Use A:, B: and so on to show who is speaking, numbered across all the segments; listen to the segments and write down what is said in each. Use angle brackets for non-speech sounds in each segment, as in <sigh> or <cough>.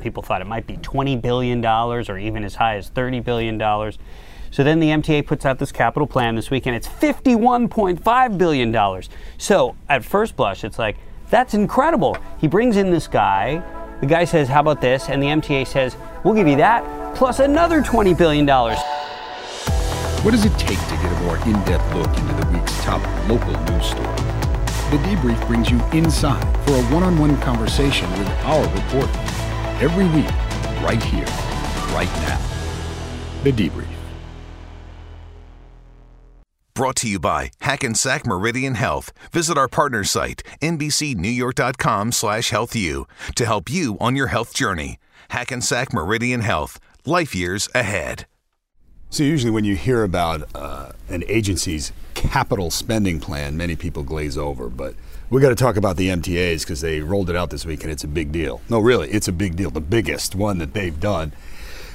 A: People thought it might be $20 billion or even as high as $30 billion. So then the MTA puts out this capital plan this week and it's $51.5 billion. So at first blush, it's like, that's incredible. He brings in this guy. The guy says, How about this? And the MTA says, We'll give you that plus another $20 billion.
B: What does it take to get a more in depth look into the week's top local news story? The debrief brings you inside for a one on one conversation with our reporter. Every week, right here, right now. The debrief.
C: Brought to you by Hackensack Meridian Health. Visit our partner site, nbcnewyork.com slash healthyou, to help you on your health journey. Hackensack Meridian Health. Life years ahead.
B: So, usually, when you hear about uh, an agency's capital spending plan, many people glaze over. But we got to talk about the MTAs because they rolled it out this week and it's a big deal. No, really, it's a big deal. The biggest one that they've done.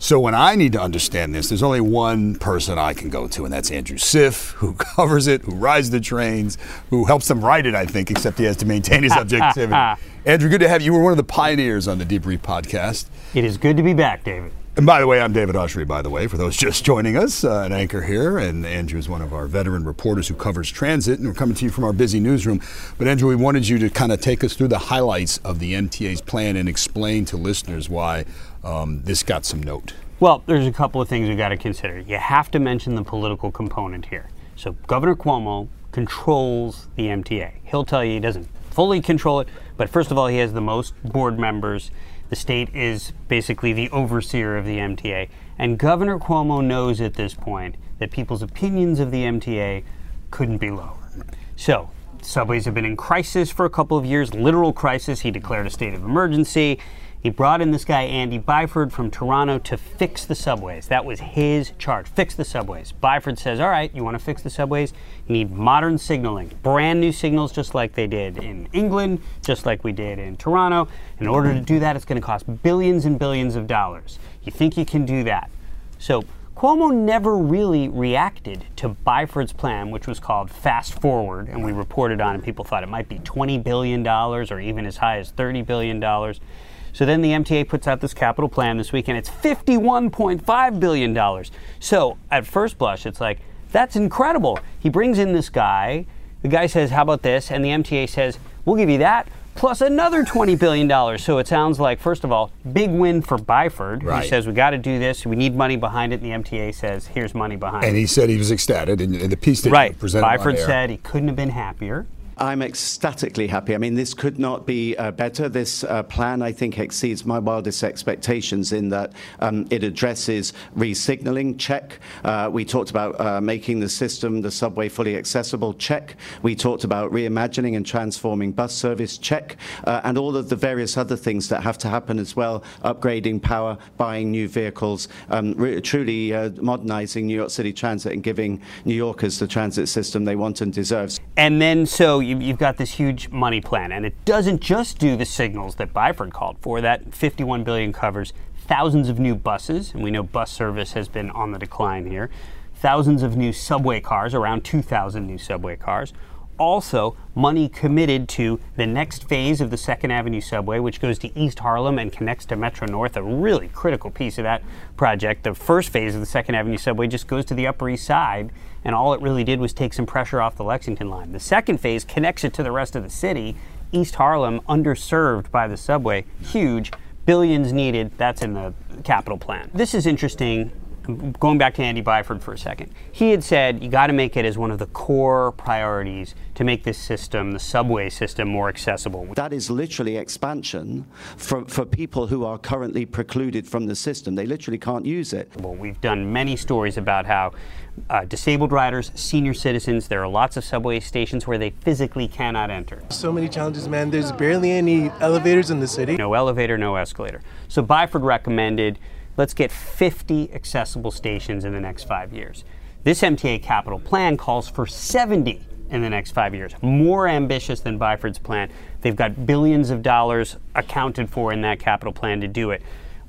B: So when I need to understand this, there's only one person I can go to, and that's Andrew Siff, <laughs> who covers it, who rides the trains, who helps them write it, I think, except he has to maintain his objectivity. <laughs> Andrew, good to have you. You were one of the pioneers on the Debrief podcast.
A: It is good to be back, David.
B: And by the way, I'm David Ushery, by the way, for those just joining us, uh, an anchor here. And Andrew is one of our veteran reporters who covers transit. And we're coming to you from our busy newsroom. But Andrew, we wanted you to kind of take us through the highlights of the MTA's plan and explain to listeners why um, this got some note.
A: Well, there's a couple of things we've got to consider. You have to mention the political component here. So Governor Cuomo controls the MTA. He'll tell you he doesn't fully control it, but first of all, he has the most board members. The state is basically the overseer of the MTA. And Governor Cuomo knows at this point that people's opinions of the MTA couldn't be lower. So, subways have been in crisis for a couple of years, literal crisis. He declared a state of emergency. He brought in this guy, Andy Byford from Toronto, to fix the subways. That was his charge fix the subways. Byford says, All right, you want to fix the subways? You need modern signaling, brand new signals, just like they did in England, just like we did in Toronto. In order to do that, it's going to cost billions and billions of dollars. You think you can do that? So, Cuomo never really reacted to Byford's plan, which was called Fast Forward, and we reported on it. People thought it might be $20 billion or even as high as $30 billion. So then the MTA puts out this capital plan this week, and it's $51.5 billion. So at first blush, it's like, that's incredible. He brings in this guy. The guy says, How about this? And the MTA says, We'll give you that plus another $20 billion. So it sounds like, first of all, big win for Byford,
B: Right.
A: who says, We got to do this. We need money behind it. And the MTA says, Here's money behind
B: And
A: it.
B: And he said he was ecstatic, and, and the piece that
A: Right.
B: presented
A: Byford said he couldn't have been happier.
D: I'm ecstatically happy. I mean, this could not be uh, better. This uh, plan, I think, exceeds my wildest expectations in that um, it addresses re-signaling. Check. Uh, we talked about uh, making the system, the subway, fully accessible. Check. We talked about reimagining and transforming bus service. Check. Uh, and all of the various other things that have to happen as well: upgrading power, buying new vehicles, um, truly uh, modernizing New York City Transit and giving New Yorkers the transit system they want and deserve.
A: And then, so you, you've got this huge money plan, and it doesn't just do the signals that Byford called for. That 51 billion covers thousands of new buses, and we know bus service has been on the decline here. Thousands of new subway cars, around 2,000 new subway cars. Also, money committed to the next phase of the Second Avenue subway, which goes to East Harlem and connects to Metro North, a really critical piece of that project. The first phase of the Second Avenue subway just goes to the Upper East Side, and all it really did was take some pressure off the Lexington line. The second phase connects it to the rest of the city. East Harlem, underserved by the subway, huge, billions needed. That's in the capital plan. This is interesting going back to Andy Byford for a second, he had said you got to make it as one of the core priorities to make this system, the subway system, more accessible.
D: That is literally expansion for, for people who are currently precluded from the system. They literally can't use it.
A: Well, we've done many stories about how uh, disabled riders, senior citizens, there are lots of subway stations where they physically cannot enter.
E: So many challenges, man. There's barely any elevators in the city.
A: No elevator, no escalator. So Byford recommended let's get 50 accessible stations in the next five years. This MTA capital plan calls for 70 in the next five years, more ambitious than Byford's plan. They've got billions of dollars accounted for in that capital plan to do it.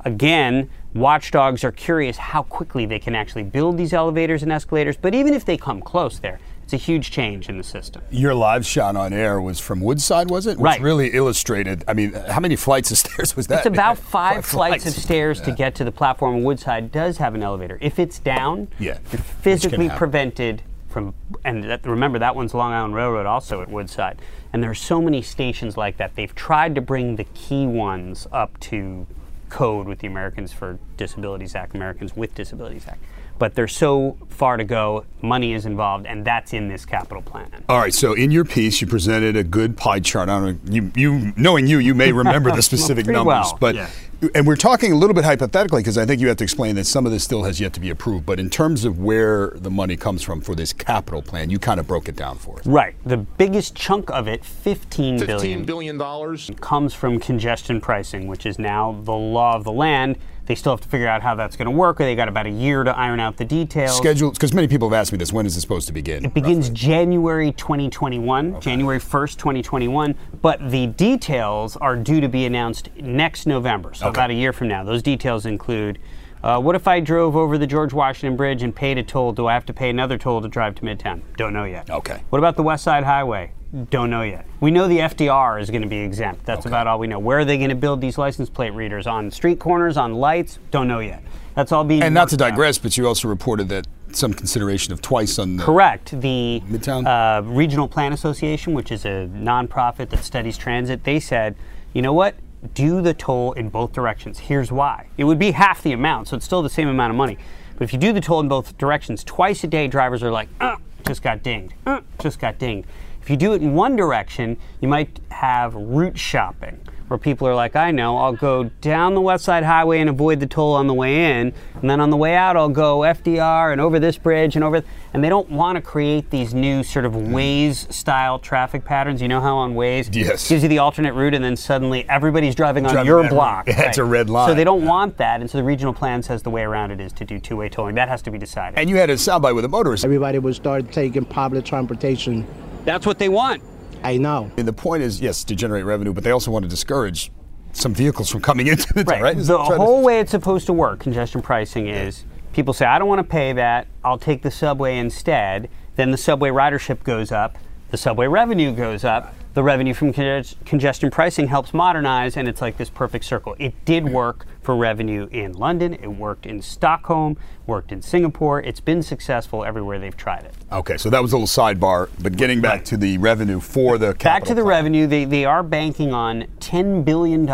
A: Again, watchdogs are curious how quickly they can actually build these elevators and escalators, but even if they come close there, It's a huge change in the system.
B: Your live shot on air was from Woodside, was it? Which
A: Right.
B: really illustrated. I mean, how many flights of <laughs> stairs was that?
A: It's about <laughs> five,
B: Five
A: flights, of stairs to get to the platform. Woodside does have an elevator. If it's down,
B: Yeah,
A: you're physically prevented from. And that, remember, that one's Long Island Railroad, also at Woodside. And there are so many stations like that. They've tried to bring the key ones up to code with the Americans for Disabilities Act, Americans with Disabilities Act. But they're so far to go. Money is involved, and that's in this capital plan.
B: All right, so in your piece, you presented a good pie chart. I don't know, you, you knowing you, you may remember the <laughs> specific
A: Pretty
B: numbers,
A: well,
B: but
A: yeah.
B: and we're talking a little bit hypothetically because I think you have to explain that some of this still has yet to be approved. But in terms of where the money comes from for this capital plan, you kind of broke it down for us.
A: Right. The biggest chunk of it, 15 billion,
F: $15 billion.
A: comes from congestion pricing, which is now the law of the land. They still have to figure out how that's going to work. Or they got about a year to iron out the details.
B: Schedule, because many people have asked me this. When is it supposed to begin?
A: It begins January 2021, January 1st, 2021, but the details are due to be announced next November, so
B: Okay.
A: about a year from now. Those details include uh, what if I drove over the George Washington Bridge and paid a toll? Do I have to pay another toll to drive to Midtown? Don't know yet.
B: Okay.
A: What about the West Side Highway? Don't know yet. We know the FDR is going to be exempt. That's
B: Okay.
A: about all we know. Where are they going to build these license plate readers? On street corners, on lights? Don't know yet. That's all being
B: and not to
A: worked out.
B: digress, but you also reported that some consideration of twice on the
A: Correct. The
B: Midtown?
A: Uh, Regional Plan Association, which is a nonprofit that studies transit, they said, you know what? Do the toll in both directions. Here's why. It would be half the amount, so it's still the same amount of money. But if you do the toll in both directions, twice a day, drivers are like, uh, just got dinged, uh, just got dinged. If you do it in one direction, you might have route shopping, where people are like, I know, I'll go down the West Side Highway and avoid the toll on the way in, and then on the way out, I'll go FDR and over this bridge and over. And they don't want to create these new sort of Waze style traffic patterns. You know how on Waze
B: Yes.
A: gives you the alternate route, and then suddenly everybody's driving on
B: Driving
A: your block.
B: route. <laughs> Yeah, it's a red line.
A: So they don't want that, and so the regional plan says the way around it is to do two-way tolling. That has to be decided.
B: And you had a soundbite with a motorist.
E: Everybody would start taking public transportation.
A: That's what they want.
E: I know.
B: And the point is, yes, to generate revenue, but they also want to discourage some vehicles from coming into the town, right? Is
A: The
B: that trying to-
A: whole way it's supposed to work, congestion pricing is people say, I don't want to pay that, I'll take the subway instead. Then the subway ridership goes up, the subway revenue goes up, the revenue from conge- congestion pricing helps modernize, and it's like this perfect circle. It did work for revenue in London, it worked in Stockholm, worked in Singapore. It's been successful everywhere they've tried it.
B: Okay, so that was a little sidebar, but getting back to the revenue for the
A: Back to the
B: plan.
A: revenue, they, they are banking on $10 billion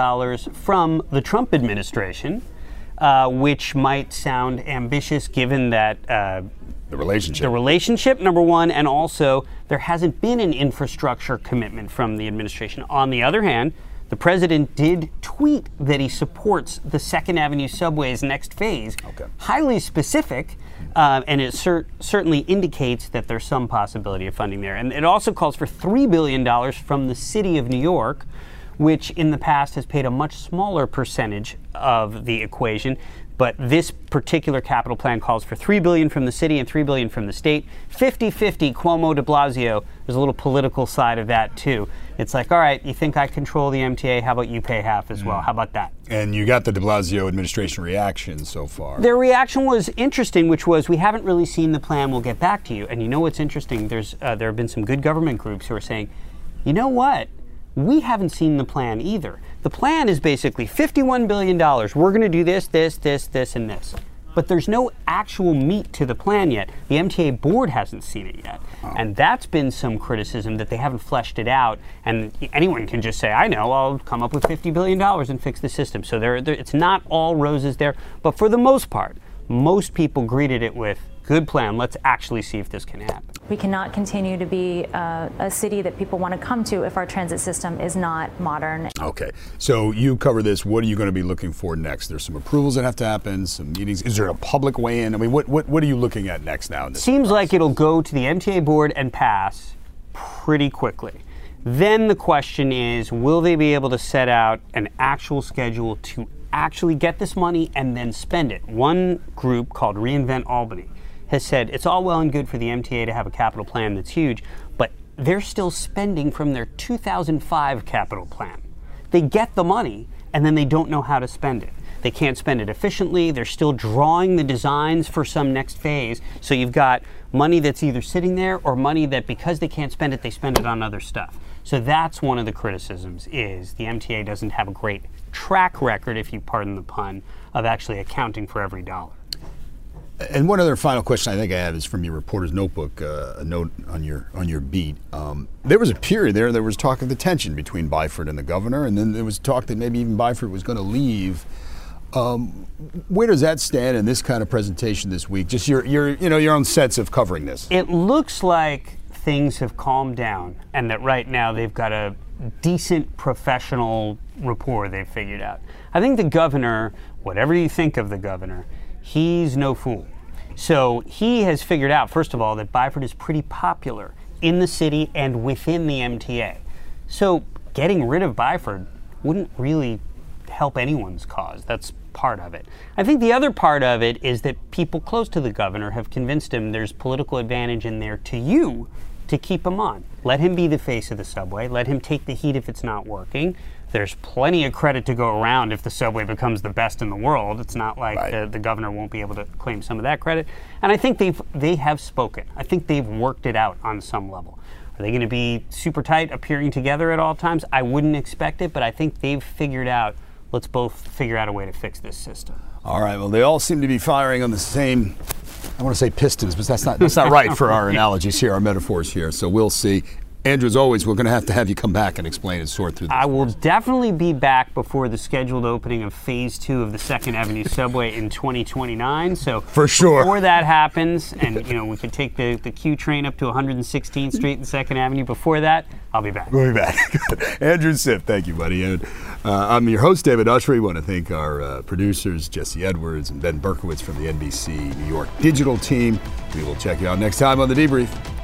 A: from the Trump administration, uh, which might sound ambitious given that uh,
B: the relationship.
A: the relationship, number one, and also there hasn't been an infrastructure commitment from the administration. On the other hand, the president did tweet that he supports the Second Avenue subway's next phase.
B: Okay.
A: Highly specific, uh, and it cer- certainly indicates that there's some possibility of funding there. And it also calls for $3 billion from the city of New York, which in the past has paid a much smaller percentage of the equation. But this particular capital plan calls for three billion from the city and three billion from the state. 50-50 Cuomo de Blasio. There's a little political side of that too. It's like, all right, you think I control the MTA? How about you pay half as well? How about that?
B: and you got the de Blasio administration reaction so far.
A: Their reaction was interesting, which was, "We haven't really seen the plan. We'll get back to you." And you know what's interesting? There's uh, there have been some good government groups who are saying, "You know what? We haven't seen the plan either. The plan is basically $51 billion. We're going to do this, this, this, this, and this." But there's no actual meat to the plan yet. The MTA board hasn't seen it yet. Oh. And that's been some criticism that they haven't fleshed it out. And anyone can just say, I know, I'll come up with $50 billion and fix the system. So there, there, it's not all roses there. But for the most part, most people greeted it with, good plan, let's actually see if this can happen.
G: We cannot continue to be uh, a city that people want to come to if our transit system is not modern.
B: Okay, so you cover this. What are you going to be looking for next? There's some approvals that have to happen, some meetings. Is there a public weigh-in? I mean, what what, what are you looking at next now? In this
A: Seems like it'll go to the MTA board and pass pretty quickly. Then the question is will they be able to set out an actual schedule to actually get this money and then spend it? One group called Reinvent Albany has said it's all well and good for the MTA to have a capital plan that's huge, but they're still spending from their 2005 capital plan. They get the money and then they don't know how to spend it. They can't spend it efficiently. They're still drawing the designs for some next phase. So you've got money that's either sitting there or money that because they can't spend it, they spend it on other stuff. So that's one of the criticisms is the MTA doesn't have a great track record, if you pardon the pun, of actually accounting for every dollar.
B: And one other final question I think I have is from your reporter's notebook, uh, a note on your on your beat. Um, there was a period there. There was talk of the tension between Byford and the governor, and then there was talk that maybe even Byford was going to leave. Um, where does that stand in this kind of presentation this week? Just your your you know your own sense of covering this.
A: It looks like things have calmed down, and that right now they've got a decent professional rapport they've figured out. I think the governor, whatever you think of the governor he's no fool. So he has figured out, first of all, that Byford is pretty popular in the city and within the MTA. So getting rid of Byford wouldn't really help anyone's cause. That's part of it. I think the other part of it is that people close to the governor have convinced him there's political advantage in there to you to keep him on. Let him be the face of the subway. Let him take the heat if it's not working there's plenty of credit to go around if the subway becomes the best in the world. It's not like right. the, the, governor won't be able to claim some of that credit. And I think they've they have spoken. I think they've worked it out on some level. Are they going to be super tight, appearing together at all times? I wouldn't expect it, but I think they've figured out. Let's both figure out a way to fix this system.
B: All right. Well, they all seem to be firing on the same. I want to say pistons, but that's not that's not right for our analogies here, our metaphors here. So we'll see. Andrew, as always, we're going to have to have you come back and explain and sort through this.
A: I will definitely be back before the scheduled opening of Phase Two of the Second Avenue Subway in 2029. So
B: for sure,
A: before that happens, and you know we could take the the Q train up to 116th Street and Second Avenue. Before that, I'll be back.
B: We'll be back. <laughs> Andrew Siff, thank you, buddy. And uh, I'm your host, David Ushery. We want to thank our uh, producers, Jesse Edwards and Ben Berkowitz from the NBC New York digital team. We will check you out next time on the debrief.